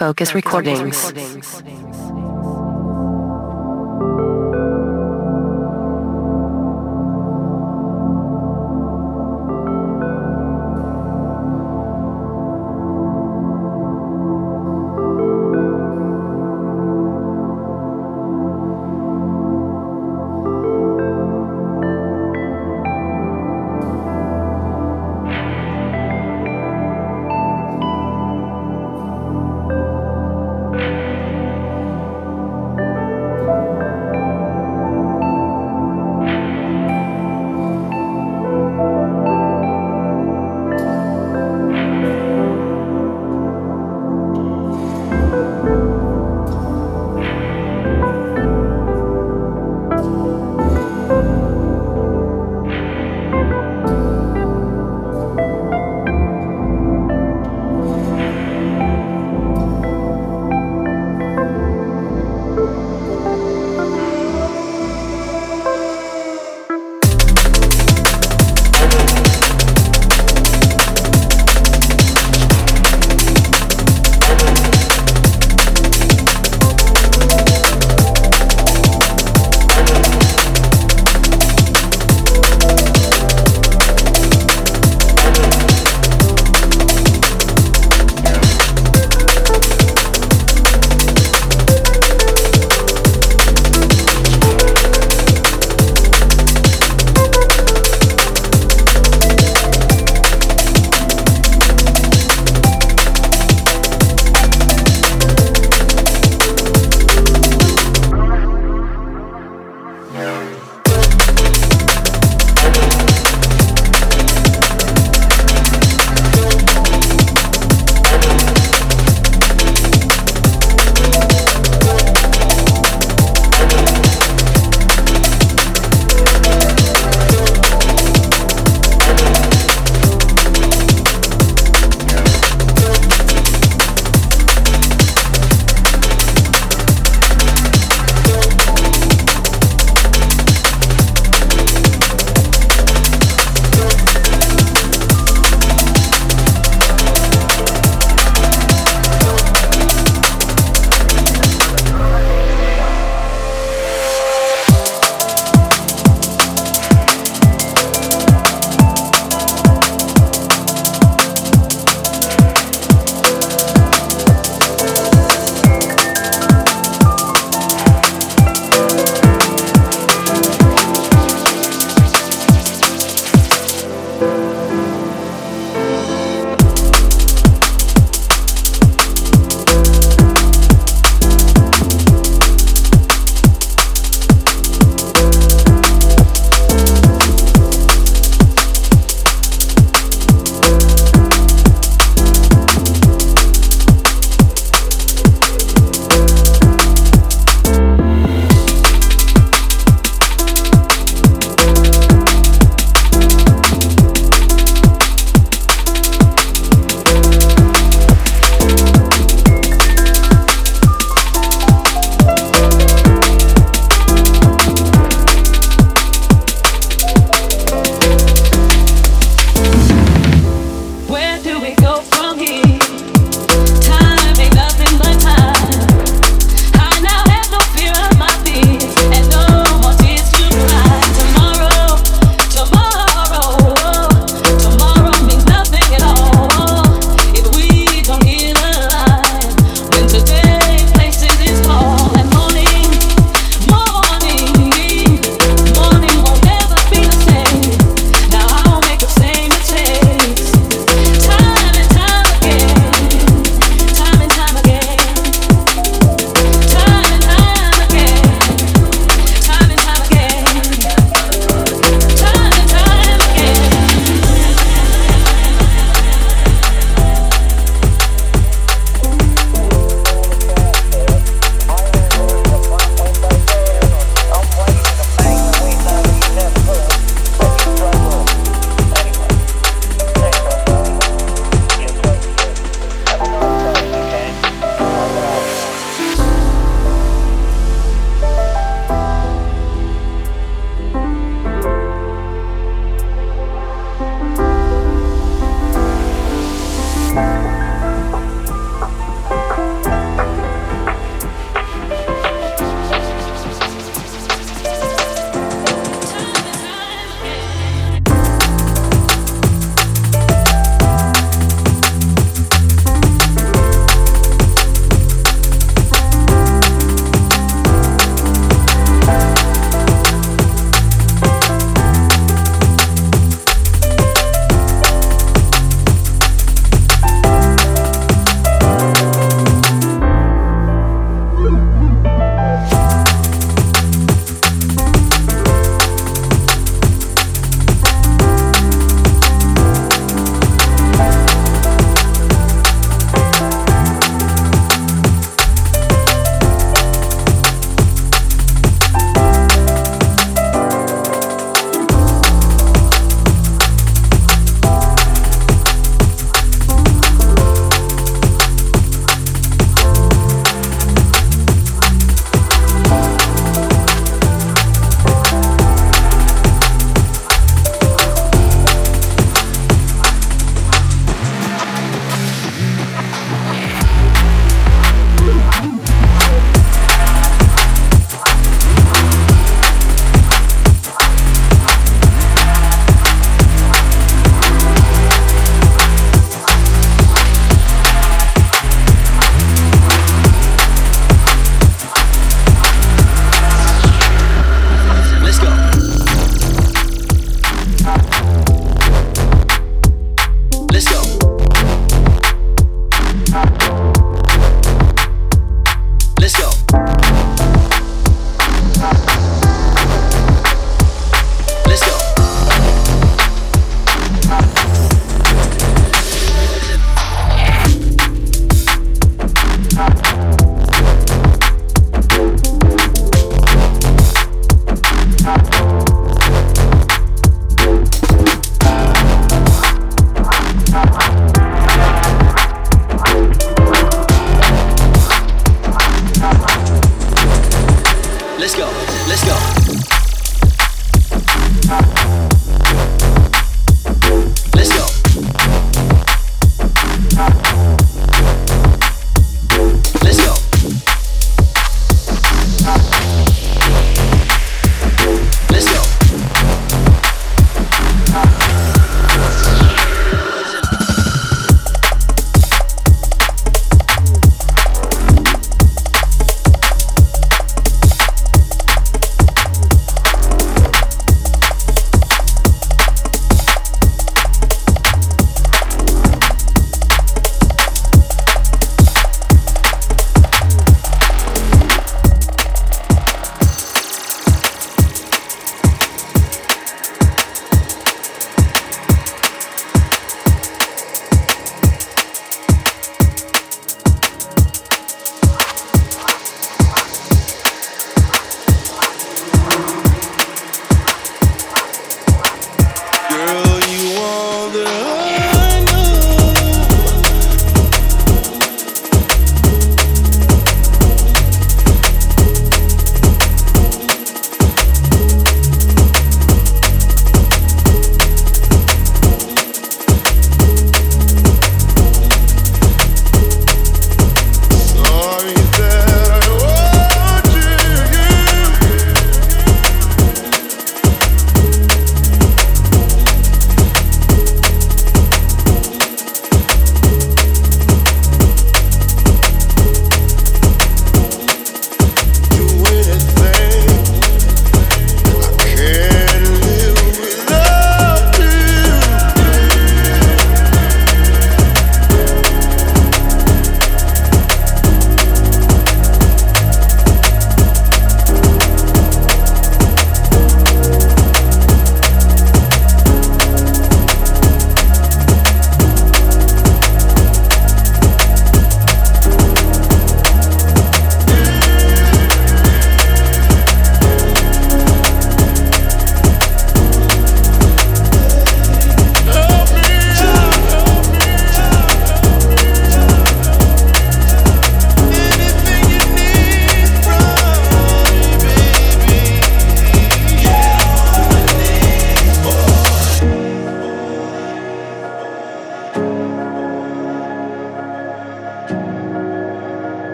Focus Recordings. Recordings.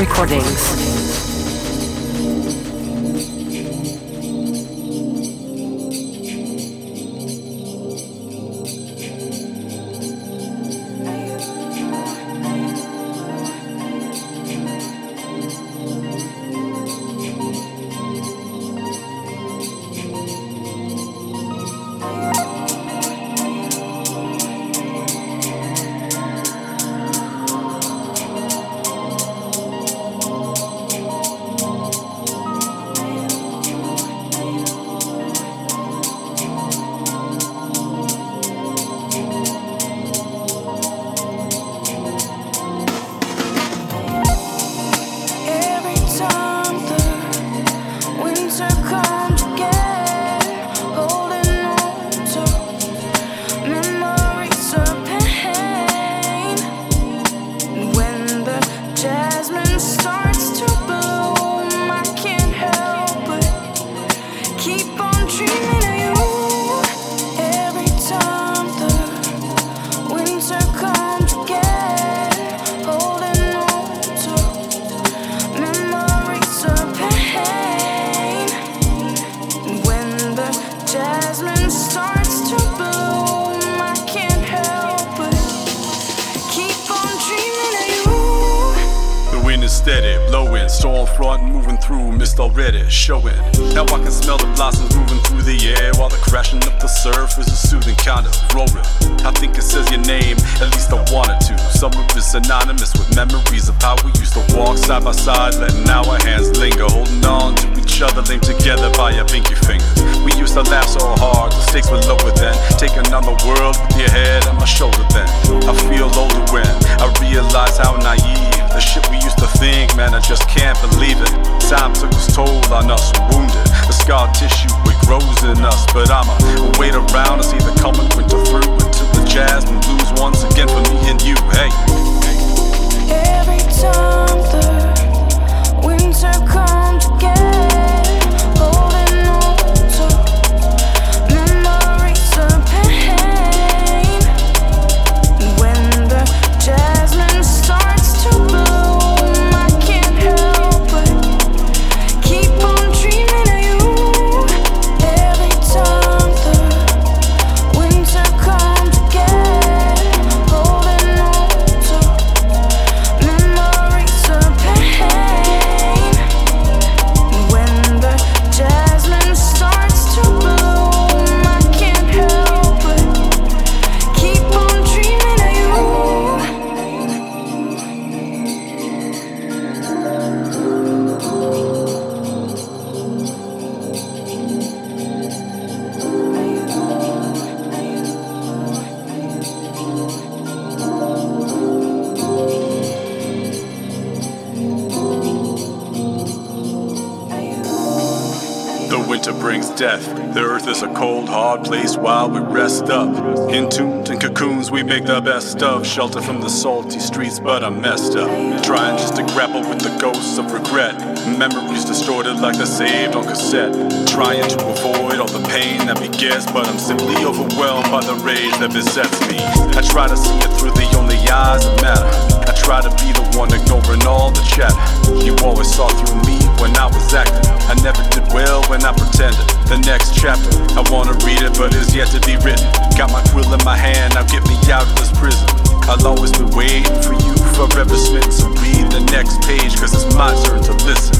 recordings. tissue, it grows in us. But I'ma wait around to see of shelter from the salty streets, but I'm messed up. Trying just to grapple with the ghosts of regret. Memories distorted like they're saved on cassette. Trying to avoid all the pain that begets, but I'm simply overwhelmed by the rage that besets me. I try to see it through the only eyes that matter. I try to be the one ignoring all the chatter. You always saw through me when I was acting. I never did well when I pretended. The next chapter, I wanna read it, but it's yet to be written. Got my quill in my hand, now get me out of this prison. I'll always be waiting for you forever spent. So read the next page, cause it's my turn to listen.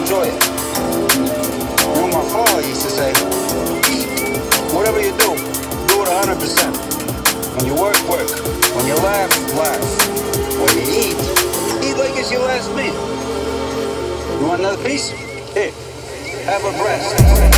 enjoy it. You know, my father used to say, whatever you do, do it 100%. When you work, work. When you laugh, laugh. When you eat, eat like it's your last meal. You want another piece? Here, have a breast.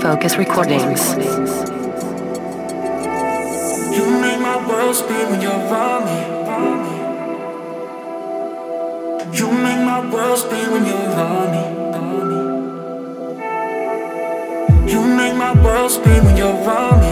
Focus Recordings. You make my world spin when you're around me. You make my world spin when you're around me. You make my world spin when you're around me.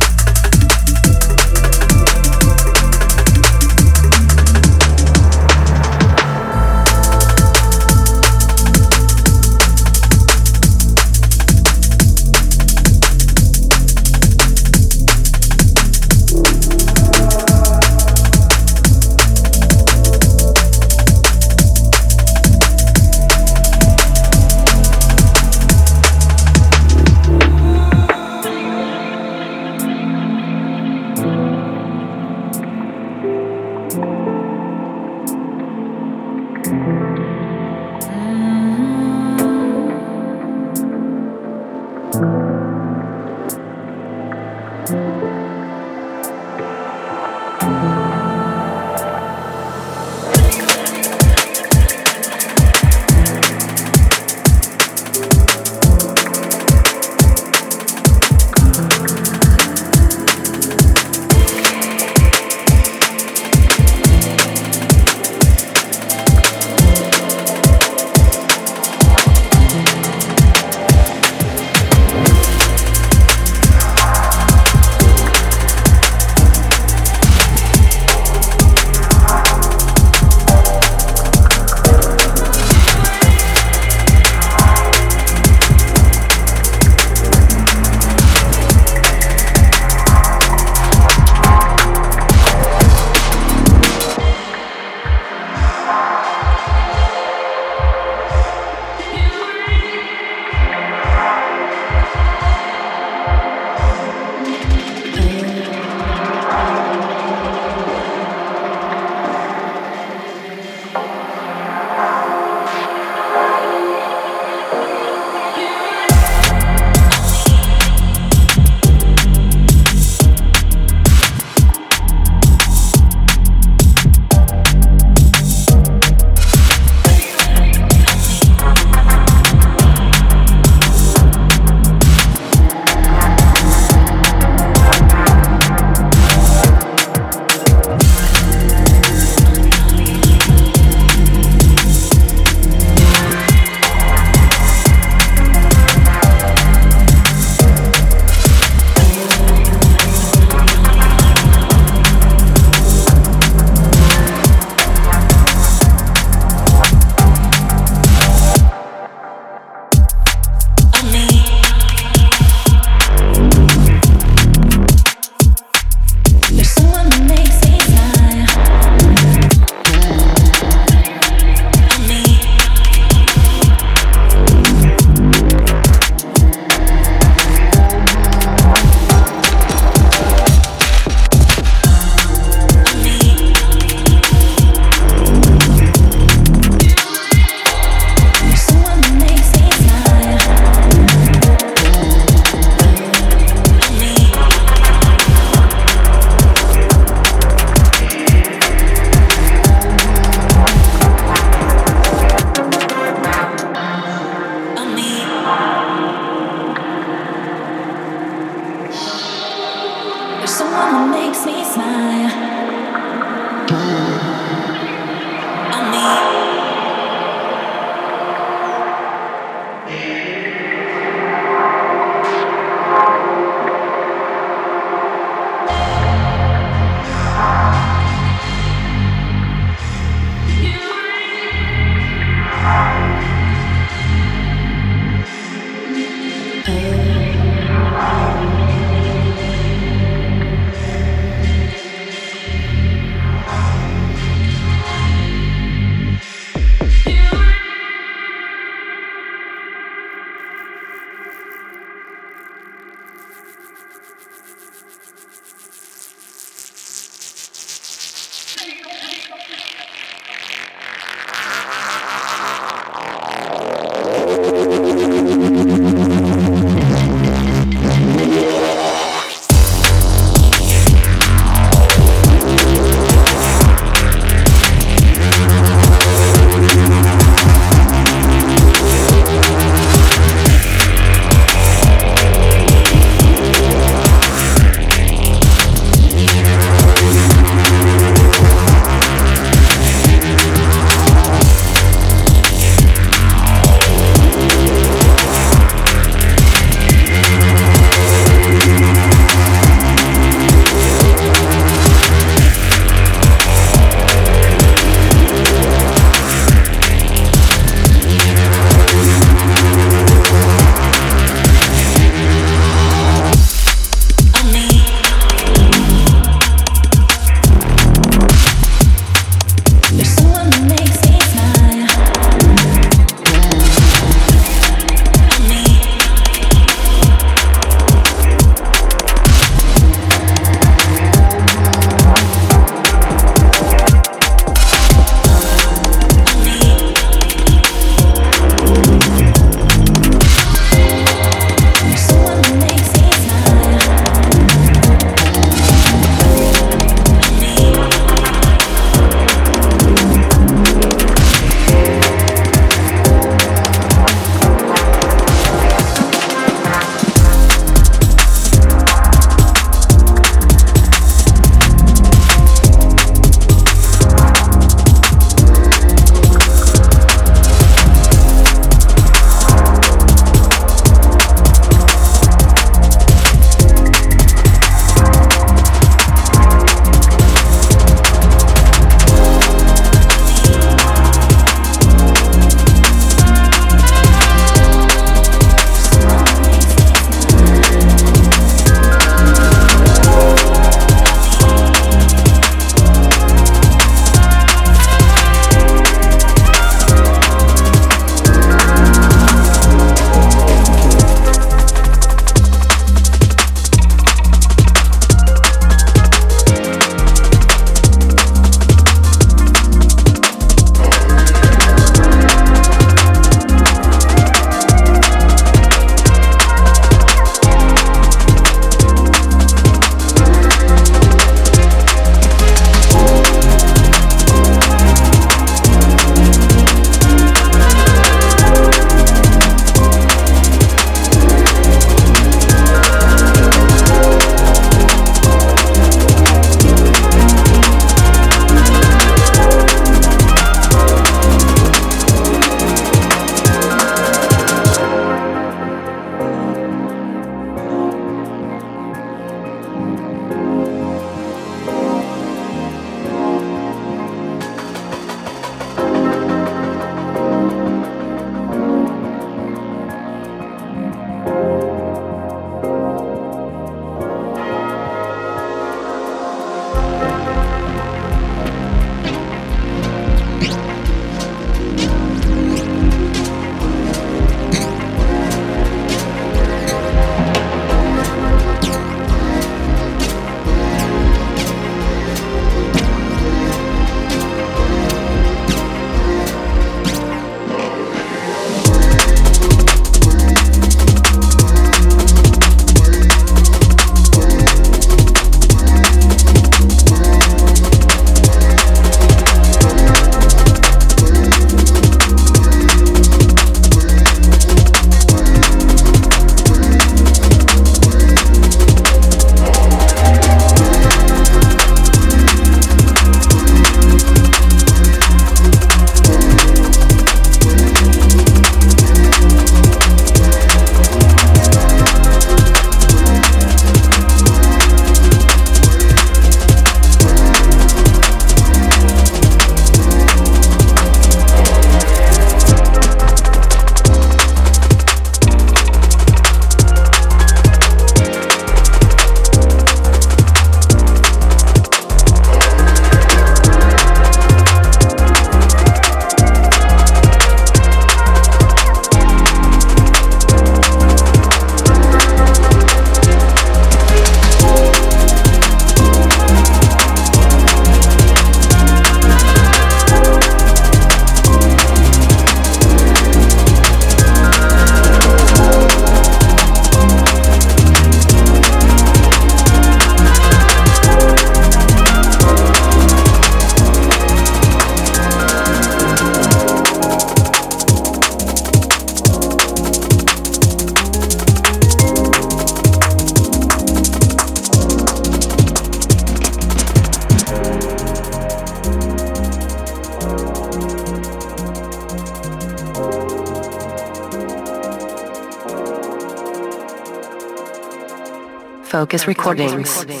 Focus Recordings.